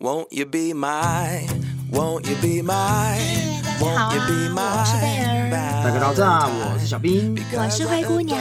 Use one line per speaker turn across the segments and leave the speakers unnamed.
Won't you be my, won't you be my,
大家好啊，我是贝儿。
大家早，我是小冰，
我是灰姑娘，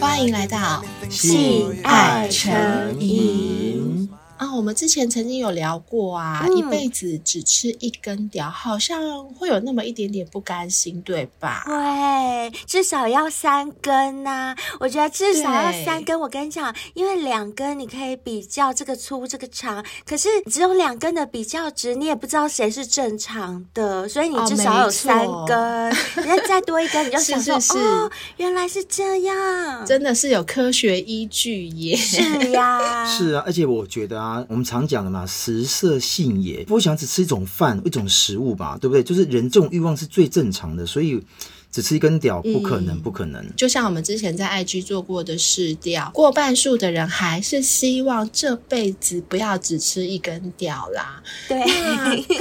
欢迎来到
性爱成瘾。
啊，我们之前曾经有聊过啊，嗯、一辈子只吃一根屌，好像会有那么一点点不甘心，对吧？
对，至少要三根呐、啊。我觉得至少要三根。我跟你讲，因为两根你可以比较这个粗这个长，可是只有两根的比较值，你也不知道谁是正常的，所以你至少有三根。哦、你再再多一根，你就想说是是是哦，原来是这样，
真的是有科学依据耶。
是呀，
是啊，而且我觉得啊。我们常讲的嘛，食色性也，不想只吃一种饭、一种食物吧，对不对？就是人这种欲望是最正常的，所以。只吃一根屌，不可能，嗯、不可能。
就像我们之前在 IG 做过的试调，过半数的人还是希望这辈子不要只吃一根屌啦。
对。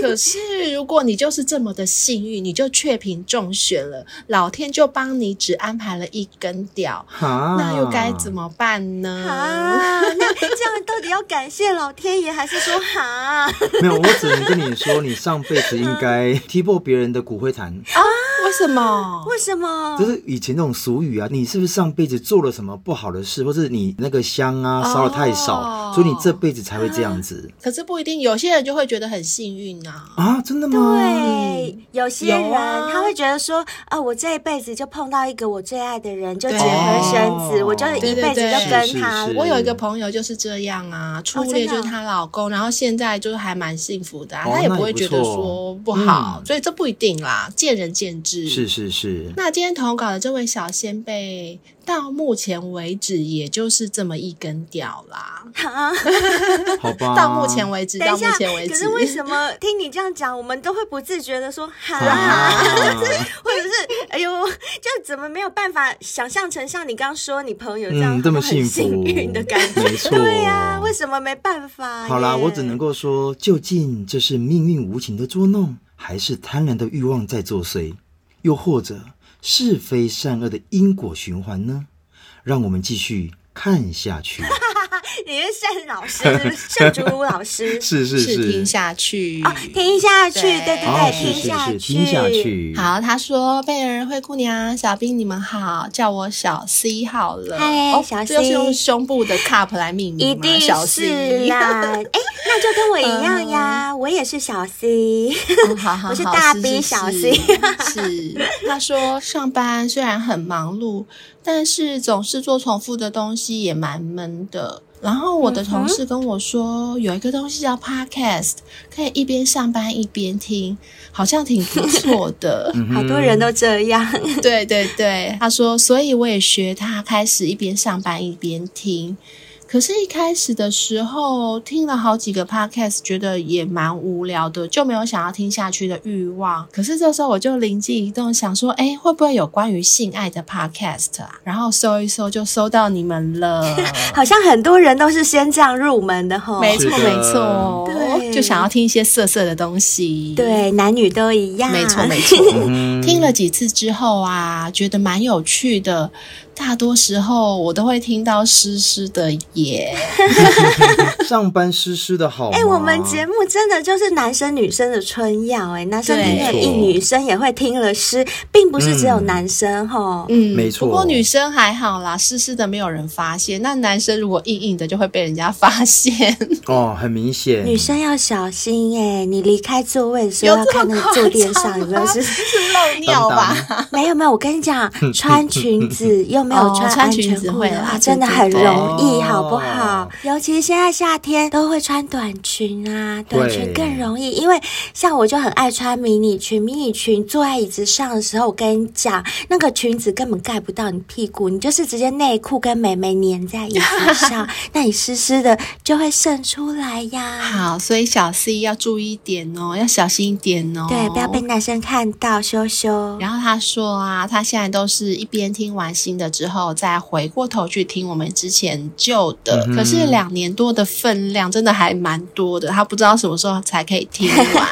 可是如果你就是这么的幸运，你就确评中选了，老天就帮你只安排了一根屌，
啊、
那又该怎么办呢？
啊，那这样到底要感谢老天爷，还是说哈？
没有，我只能跟你说，你上辈子应该踢破别人的骨灰坛
啊。为什么？
为什么？
就是以前那种俗语啊，你是不是上辈子做了什么不好的事，或是你那个香啊烧的太少，哦、所以你这辈子才会这样子？
可是不一定，有些人就会觉得很幸运啊！
啊，真的吗？
对，有些人他会觉得说，啊，我这一辈子就碰到一个我最爱的人，就结婚生子，我就一辈子就跟他。
我有一个朋友就是这样啊，初恋就是她老公，然后现在就是还蛮幸福的，啊，他也不会觉得说不好，嗯、所以这不一定啦，见仁见智。
是是是。
那今天投稿的这位小仙贝，到目前为止也就是这么一根屌啦。
好吧。
到目前为止，到目前为止。
可是为什么听你这样讲，我们都会不自觉的说哈，或者是哎呦，就怎么没有办法想象成像你刚刚说你朋友这样这么幸运的感觉？
没错。
对呀，为什么没办法？
好啦，我只能够说，究竟这是命运无情的捉弄，还是贪婪的欲望在作祟？又或者是非善恶的因果循环呢？让我们继续看下去。
你是盛老师，盛 竹如老师，
是是是，
听下去
哦，听下去，对对对，听下去，
听下去。
好，他说：“贝儿、灰姑娘、小兵，你们好，叫我小 C 好了。”
嗨，小 C，
这是用胸部的 cup 来命名，
一定是啦。哎，那就跟我一样呀，我也是小 C。
好 好，
我是大 B 小 C。
是，他说上班虽然很忙碌，但是总是做重复的东西，也蛮闷的。然后我的同事跟我说，嗯、有一个东西叫 Podcast，可以一边上班一边听，好像挺不错的。
好多人都这样。
对对对，他说，所以我也学他，开始一边上班一边听。可是，一开始的时候听了好几个 podcast，觉得也蛮无聊的，就没有想要听下去的欲望。可是这时候我就灵机一动，想说，哎，会不会有关于性爱的 podcast 啊？然后搜一搜，就搜到你们了。
好像很多人都是先这样入门的吼。
没错，
的
没错，对，就想要听一些色色的东西。
对，男女都一样。
没错，没错。听了几次之后啊，觉得蛮有趣的。大多时候我都会听到湿湿的耶，
上班湿湿的好。哎、
欸，我们节目真的就是男生女生的春药哎，男生听了硬，女生也会听了湿，并不是只有男生哈。
嗯，
没错。
不过女生还好啦，湿湿的没有人发现，那男生如果硬硬的就会被人家发现
哦，很明显。
女生要小心哎，你离开座位的时候要看那个坐垫上有没有是
是漏尿吧？
没有没有，我跟你讲，穿裙子又。没有穿安全裤的话，真的很容易，好不好？尤其是现在夏天都会穿短裙啊，短裙更容易。因为像我就很爱穿迷你裙，迷你裙坐在椅子上的时候，我跟你讲，那个裙子根本盖不到你屁股，你就是直接内裤跟美眉粘在椅子上，那你湿湿的就会渗出来呀。
好，所以小 C 要注意一点哦，要小心一点哦，
对，不要被男生看到羞羞。
然后他说啊，他现在都是一边听完新的。之后再回过头去听我们之前旧的，嗯、可是两年多的分量真的还蛮多的，他不知道什么时候才可以听完。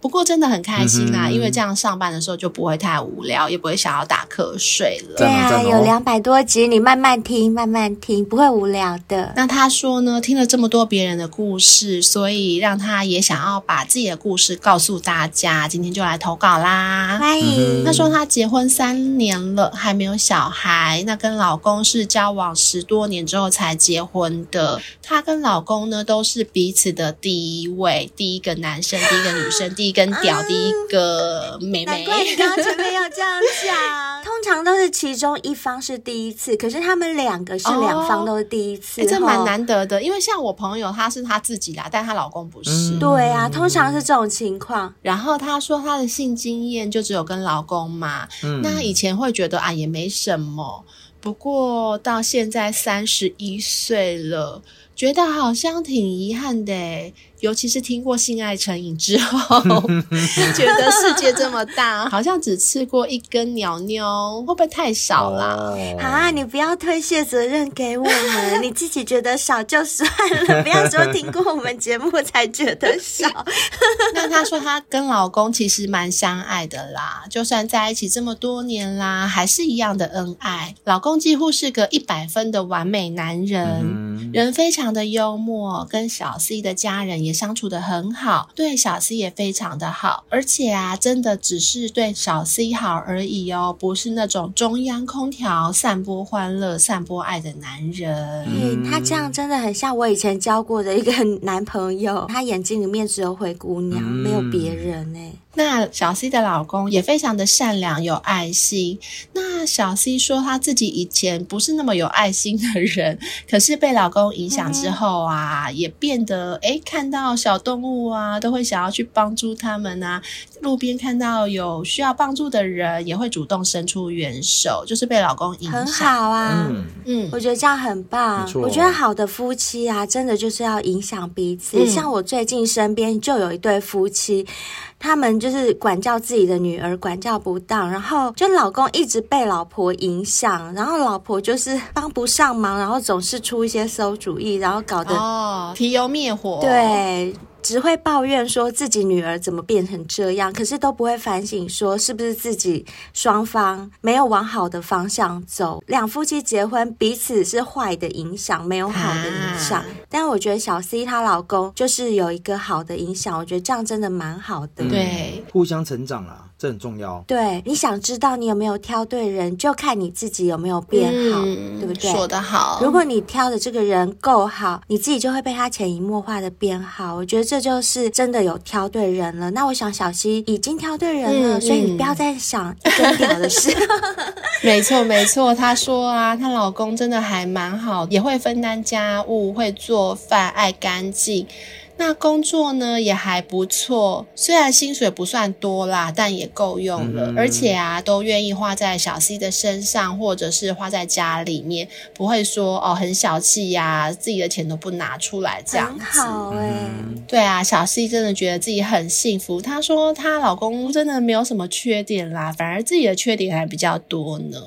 不过真的很开心啊，嗯、因为这样上班的时候就不会太无聊，也不会想要打瞌睡了。
对啊，有两百多集，你慢慢听，慢慢听，不会无聊的。
那他说呢，听了这么多别人的故事，所以让他也想要把自己的故事告诉大家。今天就来投稿啦，
欢迎。
他说他结婚三年了，还没有小孩，那跟老公是交往十多年之后才结婚的。他跟老公呢都是彼此的第一位，第一个男生，第一个女生，第一跟屌，啊、第一个妹妹。
难怪你刚刚前面要这样讲。通常都是其中一方是第一次，可是他们两个是两方都是第一次，哦欸、这
蛮难得的。因为像我朋友，她是她自己啦，但她老公不是。嗯、
对啊，通常是这种情况。
然后她说她的性经验就只有跟老公嘛，嗯、那以前会觉得啊也没什么，不过到现在三十一岁了，觉得好像挺遗憾的。尤其是听过性爱成瘾之后，觉得世界这么大，好像只吃过一根鸟妞，会不会太少啦？
好啊，你不要推卸责任给我们，你自己觉得少就算了，不要说听过我们节目才觉得少。
那她说她跟老公其实蛮相爱的啦，就算在一起这么多年啦，还是一样的恩爱。老公几乎是个一百分的完美男人，嗯、人非常的幽默，跟小 C 的家人也。相处的很好，对小 C 也非常的好，而且啊，真的只是对小 C 好而已哦，不是那种中央空调、散播欢乐、散播爱的男人。
嗯，他这样真的很像我以前交过的一个 男朋友，他眼睛里面只有灰姑娘，嗯、没有别人哎。
那小 C 的老公也非常的善良有爱心。那小 C 说他自己以前不是那么有爱心的人，可是被老公影响之后啊，嗯、也变得诶，看到小动物啊，都会想要去帮助他们啊。路边看到有需要帮助的人，也会主动伸出援手，就是被老公影响。
很好啊，
嗯，嗯
我觉得这样很棒。我觉得好的夫妻啊，真的就是要影响彼此。嗯、像我最近身边就有一对夫妻。他们就是管教自己的女儿，管教不当，然后就老公一直被老婆影响，然后老婆就是帮不上忙，然后总是出一些馊主意，然后搞得
哦，提油灭火，
对。只会抱怨说自己女儿怎么变成这样，可是都不会反省说是不是自己双方没有往好的方向走。两夫妻结婚，彼此是坏的影响，没有好的影响。啊、但我觉得小 C 她老公就是有一个好的影响，我觉得这样真的蛮好的。
对，
互相成长啦。这很重要。
对，你想知道你有没有挑对人，就看你自己有没有变好，嗯、对不对？
说得好。
如果你挑的这个人够好，你自己就会被他潜移默化的变好。我觉得这就是真的有挑对人了。那我想小溪已经挑对人了，嗯、所以你不要再想一根屌的事。
没错，没错。她说啊，她老公真的还蛮好，也会分担家务，会做饭，爱干净。那工作呢也还不错，虽然薪水不算多啦，但也够用了。嗯、而且啊，都愿意花在小 C 的身上，或者是花在家里面，不会说哦很小气呀、啊，自己的钱都不拿出来这样子。
很好哎、欸，
对啊，小 C 真的觉得自己很幸福。她说她老公真的没有什么缺点啦，反而自己的缺点还比较多呢，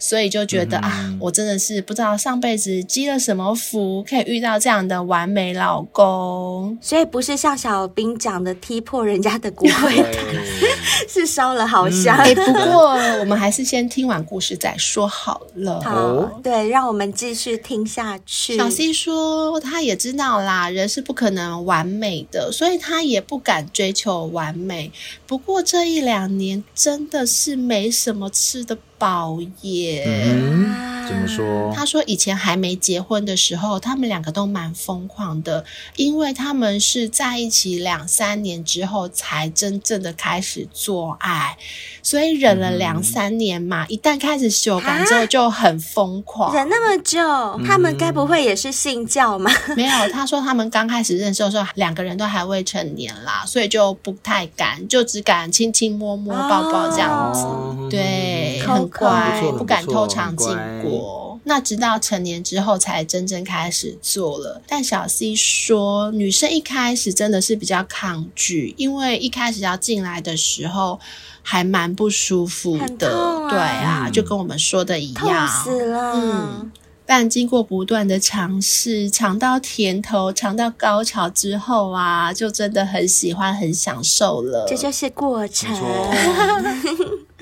所以就觉得、嗯、啊，我真的是不知道上辈子积了什么福，可以遇到这样的完美老公。
所以不是像小兵讲的踢破人家的骨灰坛，是烧了好香。
哎、嗯欸，不过我们还是先听完故事再说好了。
好，对，让我们继续听下去。
小 C 说，他也知道啦，人是不可能完美的，所以他也不敢追求完美。不过这一两年真的是没什么吃的饱耶。
嗯怎么说？
他说以前还没结婚的时候，他们两个都蛮疯狂的，因为他们是在一起两三年之后才真正的开始做爱，所以忍了两三年嘛，嗯、一旦开始修感之后就很疯狂。
忍那么久，他们该不会也是信教吗？
嗯、没有，他说他们刚开始认识的时候，两个人都还未成年啦，所以就不太敢，就只敢亲亲摸摸、抱抱这样子。哦、对，很乖，不敢偷尝禁果。那直到成年之后才真正开始做了，但小 C 说，女生一开始真的是比较抗拒，因为一开始要进来的时候还蛮不舒服的，啊对啊，就跟我们说的一
样，死了。
嗯。但经过不断的尝试，尝到甜头，尝到高潮之后啊，就真的很喜欢，很享受了。
这就是过程。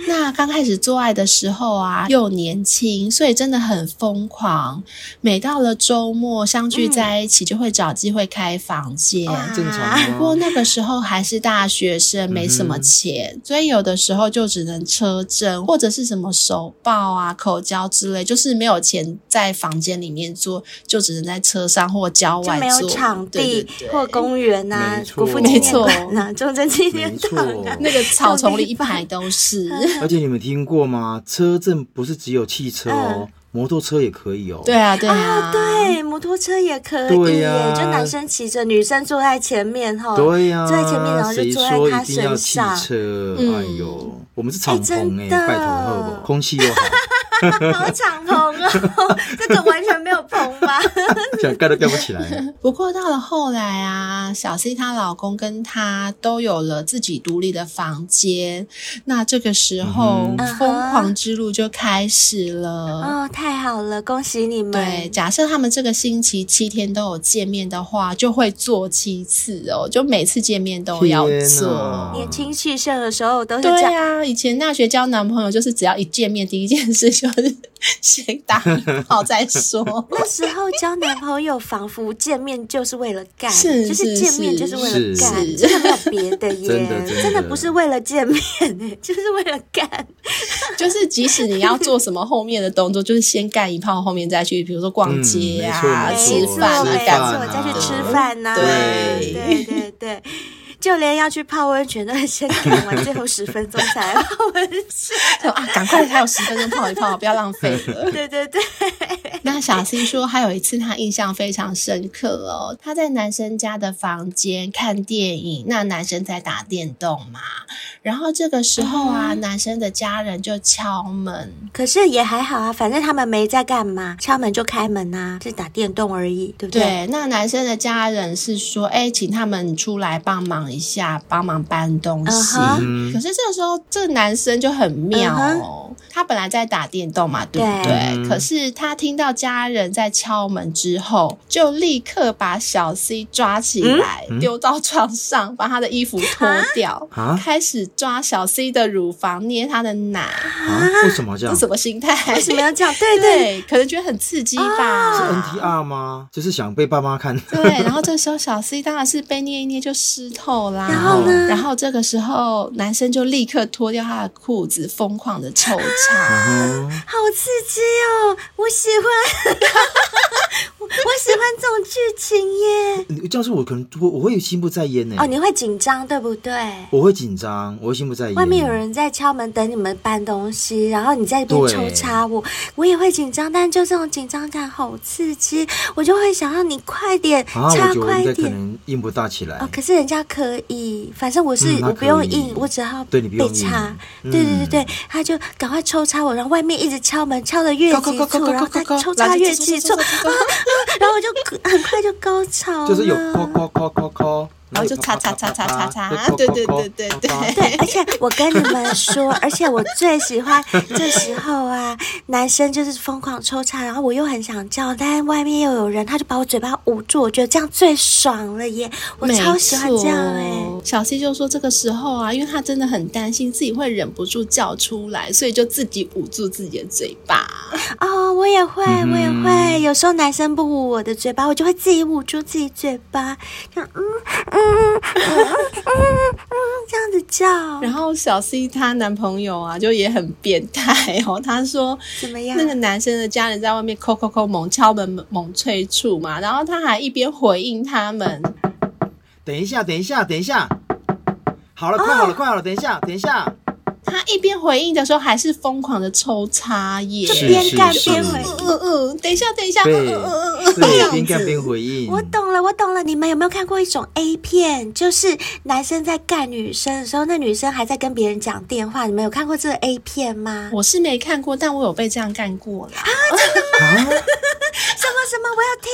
那刚开始做爱的时候啊，又年轻，所以真的很疯狂。每到了周末，相聚在一起，就会找机会开房间。
嗯、正常。
不过那个时候还是大学生，没什么钱，嗯、所以有的时候就只能车震，或者是什么手抱啊、口交之类，就是没有钱在房间里面做，就只能在车上或郊外做。
没有场地对对对或公园啊，国父
纪念馆
啊，中正纪念堂啊，
那个草丛里一排都是。
而且你们听过吗？车震不是只有汽车哦，嗯、摩托车也可以哦。
对啊，对啊，
啊对，摩托车也可以。对呀、啊，就男生骑着，女生坐在前面哈。
对呀、啊，
坐在前面，然后就坐在他身上。
汽车，哎呦，嗯、我们是敞篷哎，拜托好不？空气又好。
好敞篷哦，这个完全没有棚吧？
想盖都盖不起来。
不过到了后来啊，小 C 她老公跟她都有了自己独立的房间，那这个时候疯狂之路就开始了。
哦，太好了，恭喜你们！
对，假设他们这个星期七天都有见面的话，就会做七次哦，就每次见面都要做。
年轻气盛的时候都是
这样。对啊，以前大学交男朋友就是只要一见面，第一件事就。先打一炮再说。
那时候交男朋友，仿佛见面就是为了干，
是
就是见面就是为了干，真的没有别的耶，真的，真的，真的不是为了见面，就是为了干。
就是即使你要做什么后面的动作，就是先干一炮，后面再去，比如说逛街啊、吃饭啊、干嘛，
再去吃饭呐。对对对对。就连要去泡温泉都要先看完最后十分钟才泡温泉
啊！赶快还有十分钟泡一泡，不要浪费了。
对 对对。
那小 C 说，还有一次他印象非常深刻哦，他在男生家的房间看电影，那男生在打电动嘛，然后这个时候啊，嗯、男生的家人就敲门，
可是也还好啊，反正他们没在干嘛，敲门就开门啊，是打电动而已，对不对？
对。那男生的家人是说，哎，请他们出来帮忙。一下帮忙搬东西，uh huh. 可是这个时候这个男生就很妙哦，uh huh. 他本来在打电动嘛，对不对？对，可是他听到家人在敲门之后，就立刻把小 C 抓起来，丢、嗯、到床上，把他的衣服脱掉，uh huh. 开始抓小 C 的乳房，捏他的奶。
Uh huh. 为什么这样？
什么心态？
为什么要这样？对对，
对，可能觉得很刺激吧？
是 NTR 吗？就是想被爸妈看。
对，然后这时候小 C 当然是被捏一捏就湿透啦。
然后呢？
然后这个时候，男生就立刻脱掉他的裤子，疯狂的抽插，
啊、好刺激哦！我喜欢，我，喜欢这种剧情耶。
这样说，我可能我我会心不在焉呢。
哦，你会紧张对不对？
我会紧张，我会心不在焉。
外面有人在敲门等你们搬东西，然后你在一边抽插我，我也会紧张。但就这种紧张感好刺激，我就会想要你快点插，快点。啊，我可能
硬不大起来。
哦，可是人家可以。反正我是、嗯、我不用硬，我只要被插。对对对对，他就赶快抽插我，然后外面一直敲门，敲的越急促，然后他抽插越急促，然后我就很快就高潮了。
就是有敲敲敲敲敲。
然后就擦擦擦擦擦擦，对对对对对
对，而且我跟你们说，而且我最喜欢 这时候啊，男生就是疯狂抽插，然后我又很想叫，但是外面又有人，他就把我嘴巴捂住，我觉得这样最爽了耶！我超喜欢这样哎。
小 C 就说这个时候啊，因为他真的很担心自己会忍不住叫出来，所以就自己捂住自己的嘴巴。
哦，我也会，我也会，有时候男生不捂我的嘴巴，我就会自己捂住自己嘴巴，嗯，这样子叫。
然后小 C 她男朋友啊，就也很变态哦。他说
怎么样？
那个男生的家人在外面叩叩叩猛敲门猛催促嘛，然后他还一边回应他们。
等一下，等一下，等一下。好了，快好了，快好了，等一下，等一下。
他一边回应的时候，还是疯狂的抽插耶，
就边干边回应。
嗯嗯，等一下，等一下，
对，嗯嗯嗯，边干边回应。
我懂了，我懂了。你们有没有看过一种 A 片？就是男生在干女生的时候，那女生还在跟别人讲电话。你们有看过这个 A 片吗？
我是没看过，但我有被这样干过了。
啊，真的吗？什么什么？我要听。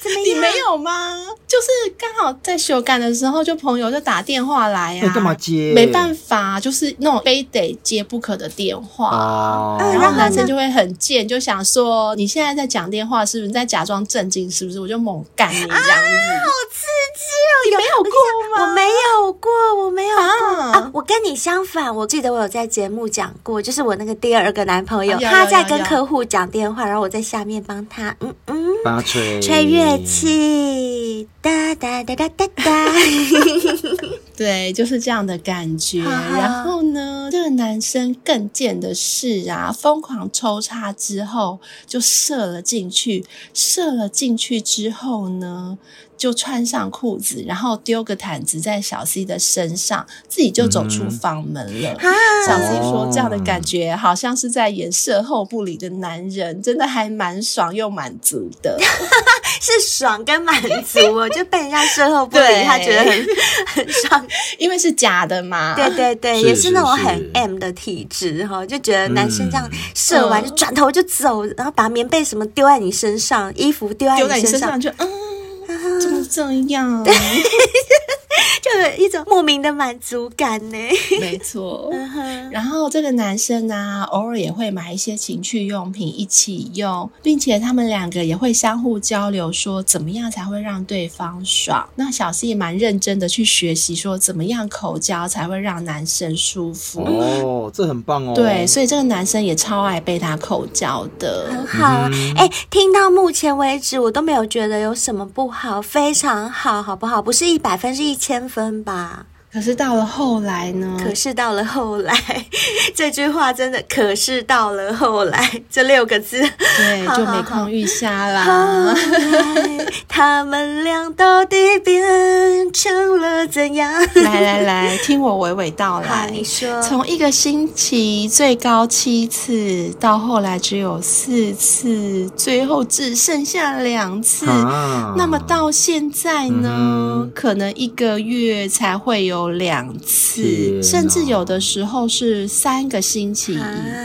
怎么样？
你没有吗？就是刚好在修改的时候，就朋友就打电话来呀、啊。
干嘛接？
没办法，就是那种非得接不可的电话。
哦、
然后男生就会很贱，就想说你现在在讲电话，是不是你在假装震惊？是不是？我就猛干你这样子。啊、
好刺激哦！
你没有过吗？
我没有过，我没有过啊，啊！我跟你相反，我记得我有在节目讲过，就是我那个第二个男朋友，啊、他在跟客户讲电话，然后我在下面帮他，嗯嗯，
帮他吹
吹乐器，哒哒哒哒哒哒，
对，就是这样的感觉。然后呢，这个男生更贱的是啊，疯狂抽插之后就射了进去，射了进去之后呢，就穿上裤子，然后丢个毯子在小 C 的身上，自己就走出房门了。嗯、小 C 说：“这样的感觉好像是在演射后不理的男人，真的还蛮爽又满足的，
是爽跟满足哦，就被人家射后不理，他觉得很很爽，
因为是假的嘛。
对对对，是也是那种很 M 的体质哈，就觉得男生这样射完就转头就走，然后把棉被什么丢在你身上，衣服丢在你身上，
就嗯。”怎么这样？
就有一种莫名的满足感呢。
没错，然后这个男生啊，偶尔也会买一些情趣用品一起用，并且他们两个也会相互交流，说怎么样才会让对方爽。那小 C 也蛮认真的去学习，说怎么样口交才会让男生舒服。
哦，这很棒哦。
对，所以这个男生也超爱被他口交的，
很好啊。哎、嗯欸，听到目前为止，我都没有觉得有什么不好，好非常好，好不好？不是一百分，是一千。分吧，
可是到了后来呢？
可是到了后来，这句话真的，可是到了后来这六个字，
对，就每况愈下啦。
他们俩到底变成了怎样？
来来来，听我娓娓道来。
你说，
从一个星期最高七次，到后来只有四次，最后只剩下两次。啊、那么到现在呢？嗯、可能一个月才会有两次，甚至有的时候是三个星期一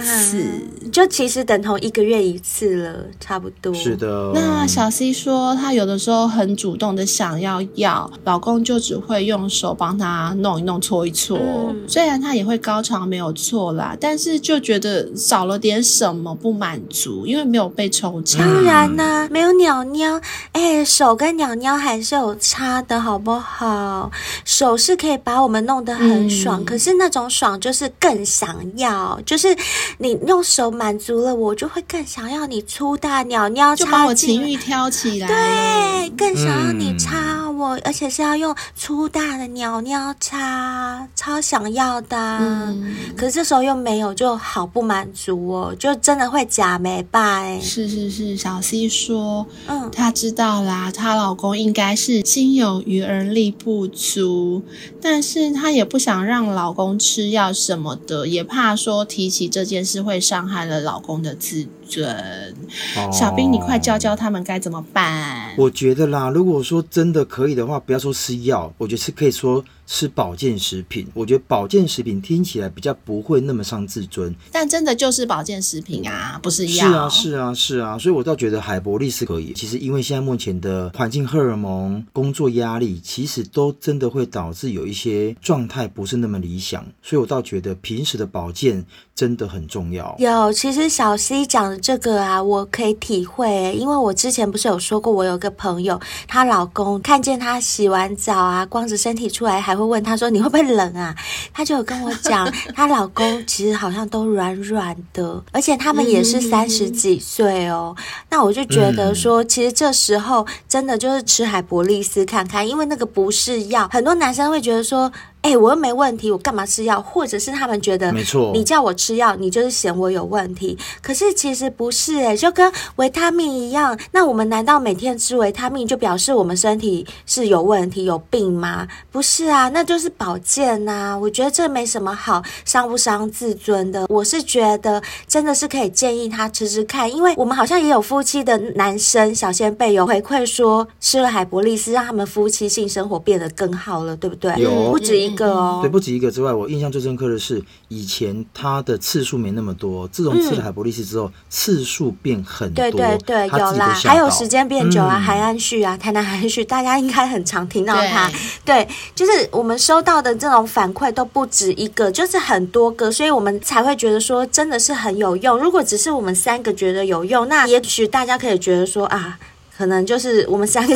次，
啊、就其实等同一个月一次了，差不多。
是的。
那小 C 说，她有的时候很主动的想要要，老公就只会用手帮她弄一弄、搓一搓。嗯、虽然他也会高潮没有错啦，但是就觉得少了点什么不满足，因为没有被抽插。
当然啦、啊，没有鸟鸟，哎，手跟鸟鸟还是有差的，好不好？手是可以把我们弄得很爽，嗯、可是那种爽就是更想要，就是你用手满足了我，就会更想要你粗大鸟鸟，
就把我情欲挑起来。
对，更想要你插我，嗯、而且是要用粗大的鸟鸟插，超想要的。嗯，可是这时候又没有，就好不满足哦，就真的会假没败。
是是是，小 C 说，嗯，她知道啦，她老公应该是心有余而力不足，但但是她也不想让老公吃药什么的，也怕说提起这件事会伤害了老公的自尊。哦、小兵，你快教教他们该怎么办？
我觉得啦，如果说真的可以的话，不要说吃药，我觉得是可以说。吃保健食品，我觉得保健食品听起来比较不会那么伤自尊，
但真的就是保健食品啊，不是药。
是啊，是啊，是啊，所以我倒觉得海博利是可以。其实因为现在目前的环境荷尔蒙、工作压力，其实都真的会导致有一些状态不是那么理想，所以我倒觉得平时的保健真的很重要。
有，其实小 C 讲的这个啊，我可以体会，因为我之前不是有说过，我有个朋友，她老公看见她洗完澡啊，光着身体出来还。会问她说，你会不会冷啊？她就有跟我讲，她老公其实好像都软软的，而且他们也是三十几岁哦。嗯、那我就觉得说，其实这时候真的就是吃海博利斯看看，因为那个不是药。很多男生会觉得说。哎、欸，我又没问题，我干嘛吃药？或者是他们觉得，没错，你叫我吃药，你就是嫌我有问题。可是其实不是、欸，哎，就跟维他命一样。那我们难道每天吃维他命就表示我们身体是有问题、有病吗？不是啊，那就是保健呐、啊。我觉得这没什么好伤不伤自尊的。我是觉得真的是可以建议他吃吃看，因为我们好像也有夫妻的男生小仙贝有回馈说，吃了海博利斯让他们夫妻性生活变得更好了，对不对？
有，
不止一。个哦。
对，不止一个之外，我印象最深刻的是，以前它的次数没那么多，自从吃了海博力斯之后，嗯、次数变很多。
对对对，有啦，还有时间变久啊，海岸旭啊，台南海岸旭，大家应该很常听到它。对，对，就是我们收到的这种反馈都不止一个，就是很多个，所以我们才会觉得说真的是很有用。如果只是我们三个觉得有用，那也许大家可以觉得说啊。可能就是我们三个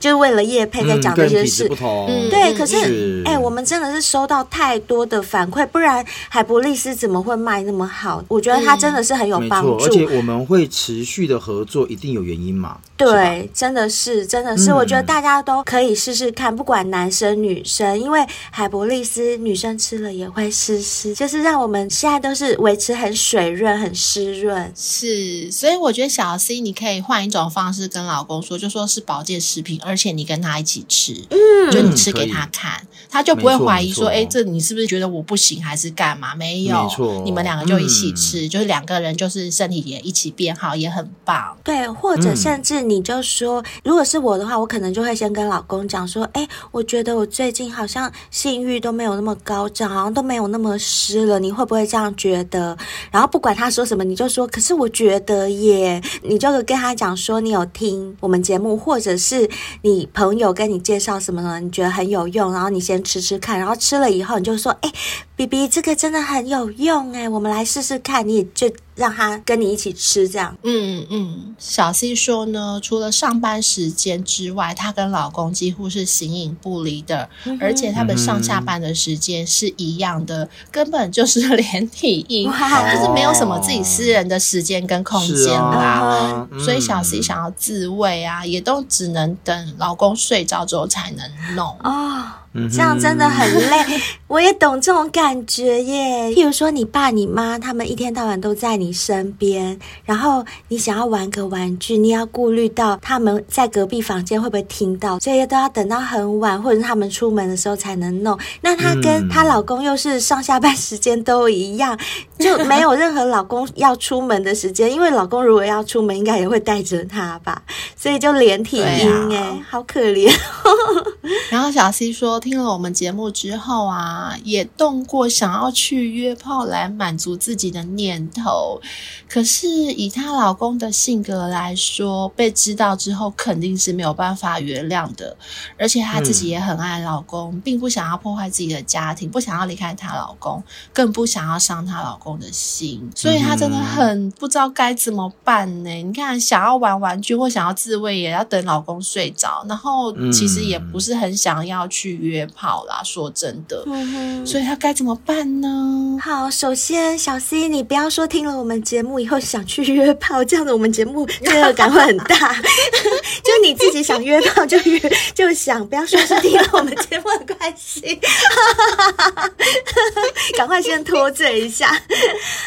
就是为了叶配在讲这些事，
嗯，
对。可是，哎、欸，我们真的是收到太多的反馈，不然海博利斯怎么会卖那么好？我觉得它真的是很有帮助，
而且我们会持续的合作，一定有原因嘛？
对，真的是，真的是，我觉得大家都可以试试看，不管男生女生，因为海博利斯女生吃了也会湿湿，就是让我们现在都是维持很水润、很湿润。
是，所以我觉得小 C 你可以换一种方式跟老公说，就说是保健食品，而且你跟他一起吃，嗯，就你吃给他看，他就不会怀疑说，哎，这你是不是觉得我不行，还是干嘛？没有，没错，你们两个就一起吃，就是两个人就是身体也一起变好，也很棒。
对，或者甚至你就说，如果是我的话，我可能就会先跟老公讲说，哎，我觉得我最近好像性欲都没有那么高涨，好像都没有那么湿了，你会不会这样觉得？然后不管他说什么，你就说，可是我觉得耶，你就跟他讲说，你有听我们节目，或者是你朋友跟你介绍什么呢？你觉得很有用，然后你先吃吃看，然后吃了以后你就说，哎，BB 这个真的很有用哎，我们来试试看，你也就。让他跟你一起吃，这样。
嗯嗯，小 C 说呢，除了上班时间之外，她跟老公几乎是形影不离的，嗯、而且他们上下班的时间是一样的，嗯、根本就是连体婴，哇就是没有什么自己私人的时间跟空间啦。所以小 C 想要自慰啊，嗯、也都只能等老公睡着之后才能弄啊。哦
这样真的很累，我也懂这种感觉耶。譬如说，你爸、你妈他们一天到晚都在你身边，然后你想要玩个玩具，你要顾虑到他们在隔壁房间会不会听到，所以都要等到很晚，或者是他们出门的时候才能弄。那她跟她老公又是上下班时间都一样，就没有任何老公要出门的时间，因为老公如果要出门，应该也会带着她吧，所以就连体婴哎，啊、好可怜。
然后小 C 说。听了我们节目之后啊，也动过想要去约炮来满足自己的念头。可是以她老公的性格来说，被知道之后肯定是没有办法原谅的。而且她自己也很爱老公，嗯、并不想要破坏自己的家庭，不想要离开她老公，更不想要伤她老公的心。所以她真的很不知道该怎么办呢？你看，想要玩玩具或想要自慰，也要等老公睡着，然后其实也不是很想要去约。约炮啦，说真的，嗯、所以他该怎么办呢？
好，首先小 C，你不要说听了我们节目以后想去约炮，这样子我们节目罪恶感会很大。就你自己想约炮就约，就想不要说是听了我们节目的关系，赶快先脱罪一下。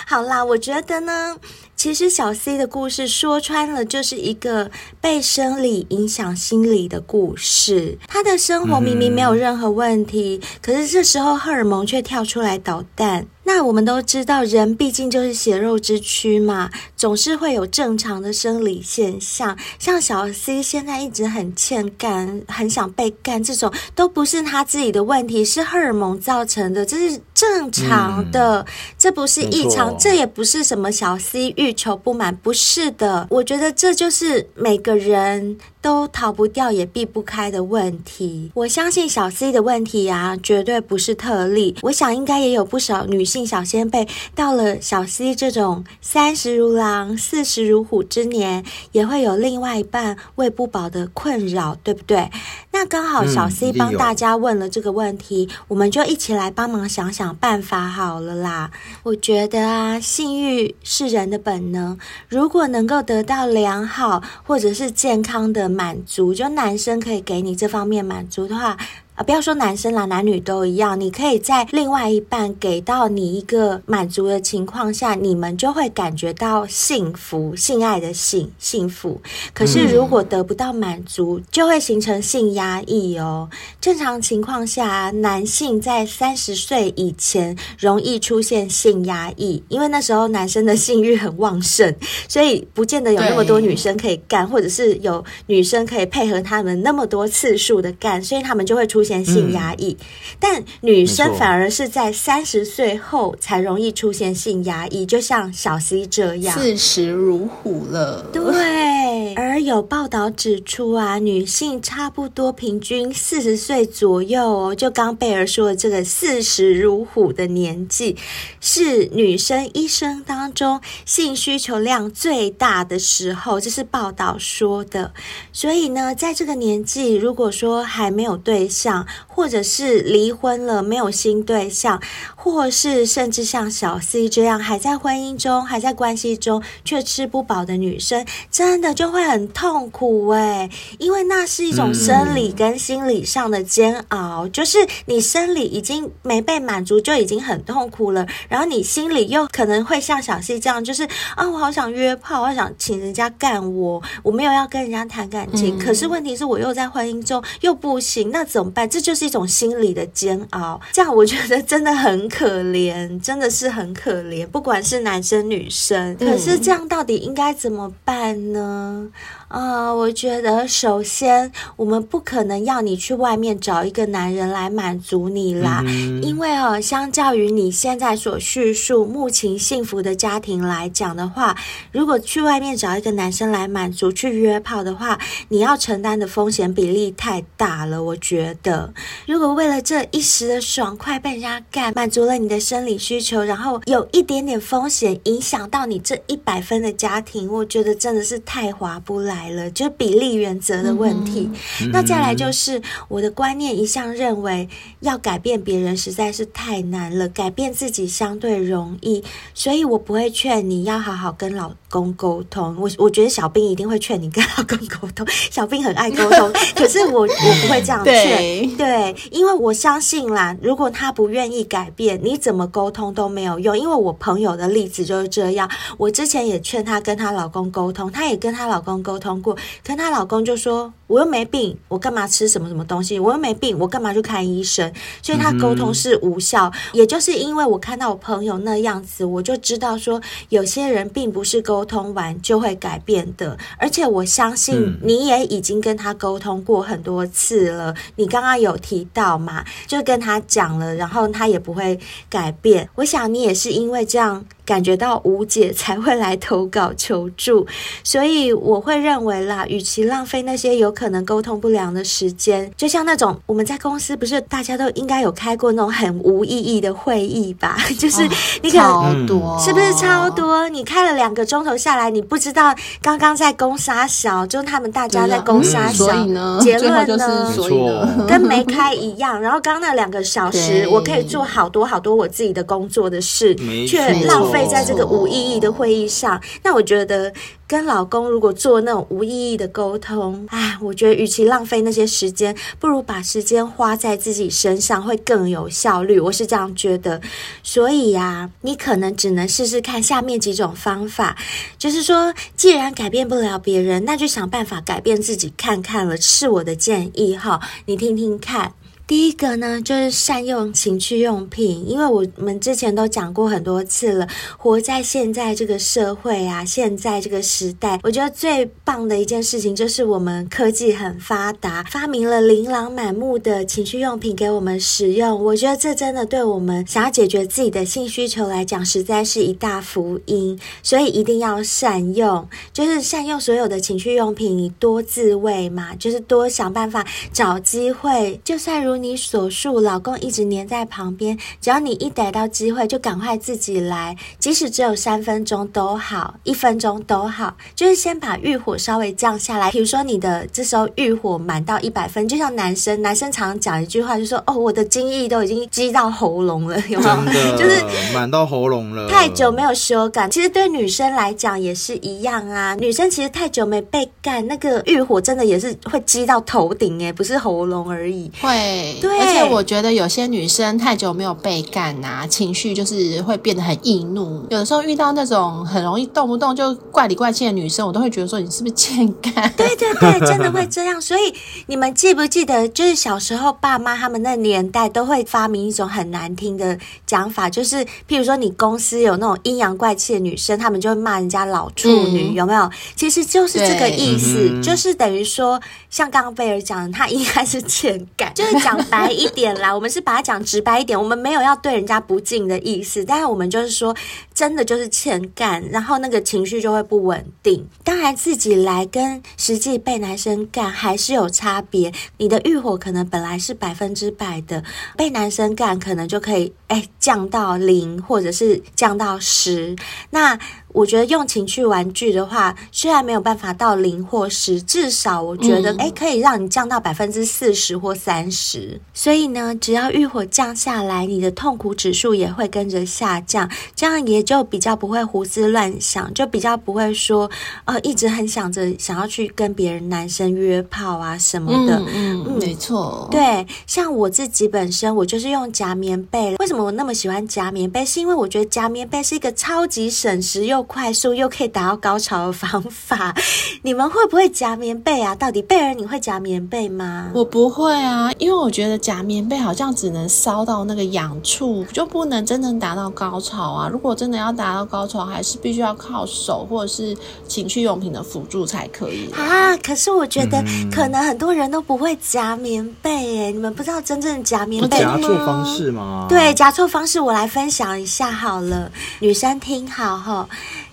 好啦，我觉得呢。其实小 C 的故事说穿了，就是一个被生理影响心理的故事。他的生活明明没有任何问题，可是这时候荷尔蒙却跳出来捣蛋。那我们都知道，人毕竟就是血肉之躯嘛，总是会有正常的生理现象。像小 C 现在一直很欠干，很想被干，这种都不是他自己的问题，是荷尔蒙造成的，这是正常的，嗯、这不是异常，这也不是什么小 C 欲求不满，不是的。我觉得这就是每个人。都逃不掉也避不开的问题。我相信小 C 的问题啊，绝对不是特例。我想应该也有不少女性小仙贝到了小 C 这种三十如狼、四十如虎之年，也会有另外一半喂不饱的困扰，对不对？那刚好小 C 帮大家问了这个问题，嗯、我们就一起来帮忙想想办法好了啦。我觉得啊，性欲是人的本能，如果能够得到良好或者是健康的。满足，就男生可以给你这方面满足的话。啊，不要说男生啦，男女都一样。你可以在另外一半给到你一个满足的情况下，你们就会感觉到幸福、性爱的幸幸福。可是如果得不到满足，就会形成性压抑哦。正常情况下，男性在三十岁以前容易出现性压抑，因为那时候男生的性欲很旺盛，所以不见得有那么多女生可以干，或者是有女生可以配合他们那么多次数的干，所以他们就会出现性压抑，嗯、但女生反而是在三十岁后才容易出现性压抑，就像小 C 这样，
四十如虎了。
对，而有报道指出啊，女性差不多平均四十岁左右哦，就刚贝尔说的这个四十如虎的年纪，是女生一生当中性需求量最大的时候，这是报道说的。所以呢，在这个年纪，如果说还没有对象，或者是离婚了没有新对象，或是甚至像小 C 这样还在婚姻中、还在关系中却吃不饱的女生，真的就会很痛苦诶，因为那是一种生理跟心理上的煎熬，嗯、就是你生理已经没被满足，就已经很痛苦了，然后你心里又可能会像小 C 这样，就是啊，我好想约炮，我想请人家干我，我没有要跟人家谈感情，嗯、可是问题是我又在婚姻中又不行，那怎么办？这就是一种心理的煎熬，这样我觉得真的很可怜，真的是很可怜，不管是男生女生。可是这样到底应该怎么办呢？啊、呃，我觉得首先我们不可能要你去外面找一个男人来满足你啦，嗯、因为哦，相较于你现在所叙述目前幸福的家庭来讲的话，如果去外面找一个男生来满足去约炮的话，你要承担的风险比例太大了。我觉得，如果为了这一时的爽快被人家干，满足了你的生理需求，然后有一点点风险影响到你这一百分的家庭，我觉得真的是太划不来。来了，就是比例原则的问题。嗯、那再来就是我的观念，一向认为要改变别人实在是太难了，改变自己相对容易，所以我不会劝你要好好跟老公沟通。我我觉得小兵一定会劝你跟老公沟通，小兵很爱沟通，可是我我不会这样劝。对，对，因为我相信啦，如果他不愿意改变，你怎么沟通都没有用。因为我朋友的例子就是这样，我之前也劝她跟她老公沟通，她也跟她老公沟通。通过，跟她老公就说：“我又没病，我干嘛吃什么什么东西？我又没病，我干嘛去看医生？”所以他沟通是无效。嗯、也就是因为我看到我朋友那样子，我就知道说，有些人并不是沟通完就会改变的。而且我相信你也已经跟他沟通过很多次了。嗯、你刚刚有提到嘛，就跟他讲了，然后他也不会改变。我想你也是因为这样。感觉到无解才会来投稿求助，所以我会认为啦，与其浪费那些有可能沟通不良的时间，就像那种我们在公司不是大家都应该有开过那种很无意义的会议吧？就是你可能、
哦、超多，
是不是超多？你开了两个钟头下来，你不知道刚刚在攻杀小，就他们大家在攻杀小，嗯、结论呢，
所以呢
跟没开一样。然后刚刚那两个小时，我可以做好多好多我自己的工作的事，却浪费。会在这个无意义的会议上，那我觉得跟老公如果做那种无意义的沟通，哎，我觉得与其浪费那些时间，不如把时间花在自己身上会更有效率。我是这样觉得。所以呀，你可能只能试试看下面几种方法，就是说，既然改变不了别人，那就想办法改变自己看看了。是我的建议哈，你听听看。第一个呢，就是善用情趣用品，因为我们之前都讲过很多次了。活在现在这个社会啊，现在这个时代，我觉得最棒的一件事情就是我们科技很发达，发明了琳琅满目的情趣用品给我们使用。我觉得这真的对我们想要解决自己的性需求来讲，实在是一大福音。所以一定要善用，就是善用所有的情趣用品，你多自慰嘛，就是多想办法找机会，就算如。你所述，老公一直黏在旁边，只要你一逮到机会，就赶快自己来，即使只有三分钟都好，一分钟都好，就是先把欲火稍微降下来。比如说你的这时候欲火满到一百分，就像男生，男生常常讲一句话，就说：“哦，我的精液都已经积到喉咙了，有没有？就是
满到喉咙了，
太久没有修感。其实对女生来讲也是一样啊，女生其实太久没被干，那个欲火真的也是会积到头顶，哎，不是喉咙而已，
会。对，而且我觉得有些女生太久没有被干啊，情绪就是会变得很易怒。有的时候遇到那种很容易动不动就怪里怪气的女生，我都会觉得说，你是不是欠干？
对对对，真的会这样。所以你们记不记得，就是小时候爸妈他们那年代都会发明一种很难听的讲法，就是譬如说你公司有那种阴阳怪气的女生，他们就会骂人家老处女，嗯、有没有？其实就是这个意思，就是等于说，像刚刚贝尔讲的，他应该是欠干，就是讲。讲白一点啦，我们是把它讲直白一点，我们没有要对人家不敬的意思，但是我们就是说，真的就是欠干，然后那个情绪就会不稳定。当然自己来跟实际被男生干还是有差别，你的欲火可能本来是百分之百的，被男生干可能就可以哎降到零，或者是降到十，那。我觉得用情趣玩具的话，虽然没有办法到零或十，至少我觉得哎、嗯，可以让你降到百分之四十或三十。所以呢，只要欲火降下来，你的痛苦指数也会跟着下降，这样也就比较不会胡思乱想，就比较不会说呃，一直很想着想要去跟别人男生约炮啊什么的。
嗯嗯，嗯，没错。
对，像我自己本身，我就是用夹棉被。为什么我那么喜欢夹棉被？是因为我觉得夹棉被是一个超级省时又快速又可以达到高潮的方法，你们会不会夹棉被啊？到底贝儿你会夹棉被吗？
我不会啊，因为我觉得夹棉被好像只能烧到那个痒处，就不能真正达到高潮啊。如果真的要达到高潮，还是必须要靠手或者是情趣用品的辅助才可以
啊。可是我觉得可能很多人都不会夹棉被，诶，你们不知道真正夹棉被
夹错方式吗？
对，夹错方式，我来分享一下好了，女生听好哈。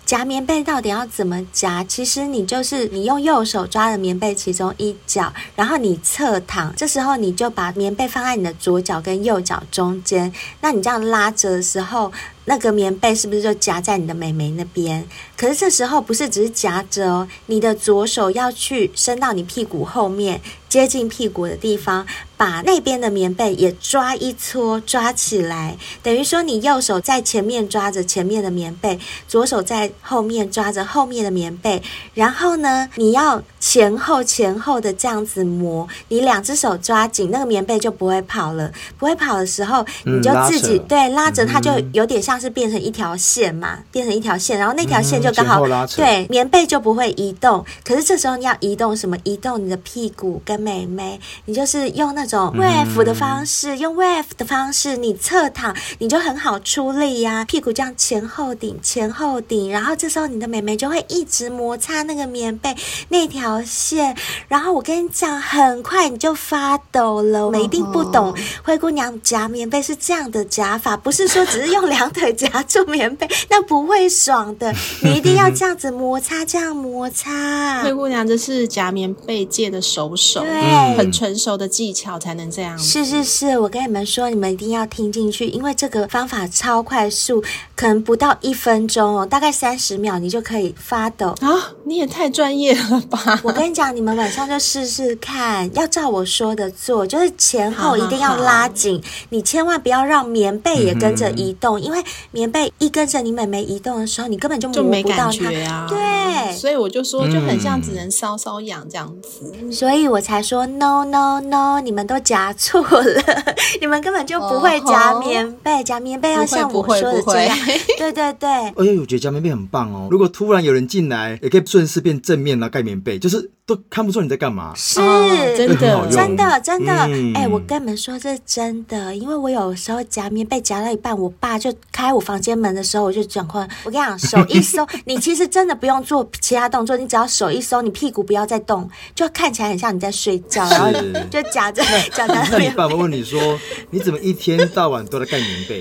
夹棉被到底要怎么夹？其实你就是你用右手抓着棉被其中一角，然后你侧躺，这时候你就把棉被放在你的左脚跟右脚中间。那你这样拉着的时候，那个棉被是不是就夹在你的美眉那边？可是这时候不是只是夹着哦，你的左手要去伸到你屁股后面，接近屁股的地方，把那边的棉被也抓一撮，抓起来。等于说你右手在前面抓着前面的棉被，左手在后面抓着后面的棉被。然后呢，你要前后前后的这样子磨，你两只手抓紧那个棉被就不会跑了。不会跑的时候，你就自己、对拉着它，就有点像。它是变成一条线嘛，变成一条线，然后那条线就刚好、嗯、对棉被就不会移动。可是这时候你要移动什么？移动你的屁股跟美眉，你就是用那种 wave 的方式，嗯、用 wave 的方式，你侧躺你就很好出力呀、啊，屁股这样前后顶，前后顶，然后这时候你的美眉就会一直摩擦那个棉被那条线，然后我跟你讲，很快你就发抖了。我们一定不懂灰姑娘夹棉被是这样的夹法，不是说只是用两腿。夹住 棉被，那不会爽的。你一定要这样子摩擦，这样摩擦。
灰姑娘这是夹棉被界的手手，对，很成熟的技巧才能这样。
是是是，我跟你们说，你们一定要听进去，因为这个方法超快速，可能不到一分钟哦，大概三十秒你就可以发抖
啊！你也太专业了吧！
我跟你讲，你们晚上就试试看，要照我说的做，就是前后一定要拉紧，你千万不要让棉被也跟着移动，因为。棉被一跟着你妹妹移动的时候，你根本就摸不到它
啊。
对，
所以我就说，就很像只能搔搔痒这样子。
嗯，所以我才说 no no no，你们都夹错了，你们根本就不会夹棉被，夹棉被要像我说的这样。对对对。哎
呦，我觉得夹棉被很棒哦。如果突然有人进来，也可以顺势变正面啊，盖棉被，就是。都看不出你在干嘛，
是、哦、真的，真的，真的。哎、
嗯
欸，我跟你们说，这是真的，因为我有时候夹棉被夹到一半，我爸就开我房间门的时候，我就转过来，我跟你讲，手一收，你其实真的不用做其他动作，你只要手一收，你屁股不要再动，就看起来很像你在睡觉，然后就夹着夹着。
那你爸爸问你说，你怎么一天到晚都在盖棉被？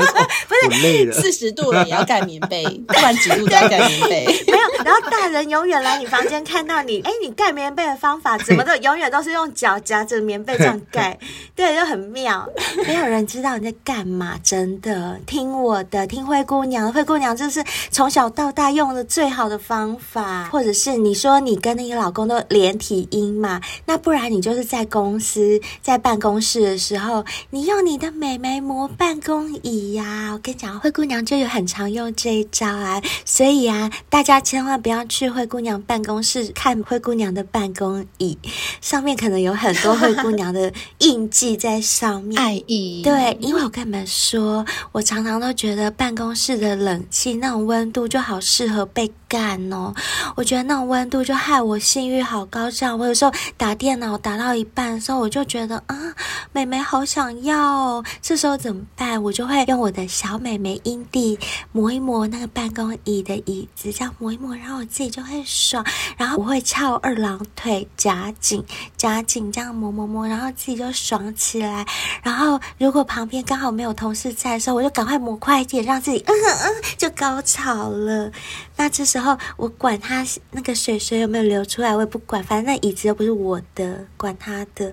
不是累
了，四十度了也要盖棉被，不管几度都要盖棉被。
没有，然后大人永远来你房间看到你，哎，你盖棉被的方法怎么都，永远都是用脚夹着棉被这样盖，对，就很妙。没有人知道你在干嘛，真的。听我的，听灰姑娘，灰姑娘就是从小到大用的最好的方法。或者是你说你跟那个老公都连体婴嘛，那不然你就是在公司在办公室的时候，你用你的美眉磨办公椅。呀，我跟你讲，灰姑娘就有很常用这一招啊，所以啊，大家千万不要去灰姑娘办公室看灰姑娘的办公椅，上面可能有很多灰姑娘的印记在上面，
爱意。
对，因为我跟你们说，我常常都觉得办公室的冷气那种温度就好适合被干哦，我觉得那种温度就害我性欲好高涨。我有时候打电脑打到一半的时候，我就觉得啊，美眉好想要哦，这时候怎么办？我就会。用我的小美眉阴蒂磨一磨那个办公椅的椅子，这样磨一磨，然后我自己就会爽。然后我会翘二郎腿，夹紧夹紧，这样磨磨磨，然后自己就爽起来。然后如果旁边刚好没有同事在的时候，我就赶快磨快一点，让自己嗯嗯就高潮了。那这时候我管他那个水水有没有流出来，我也不管，反正那椅子又不是我的，管他的。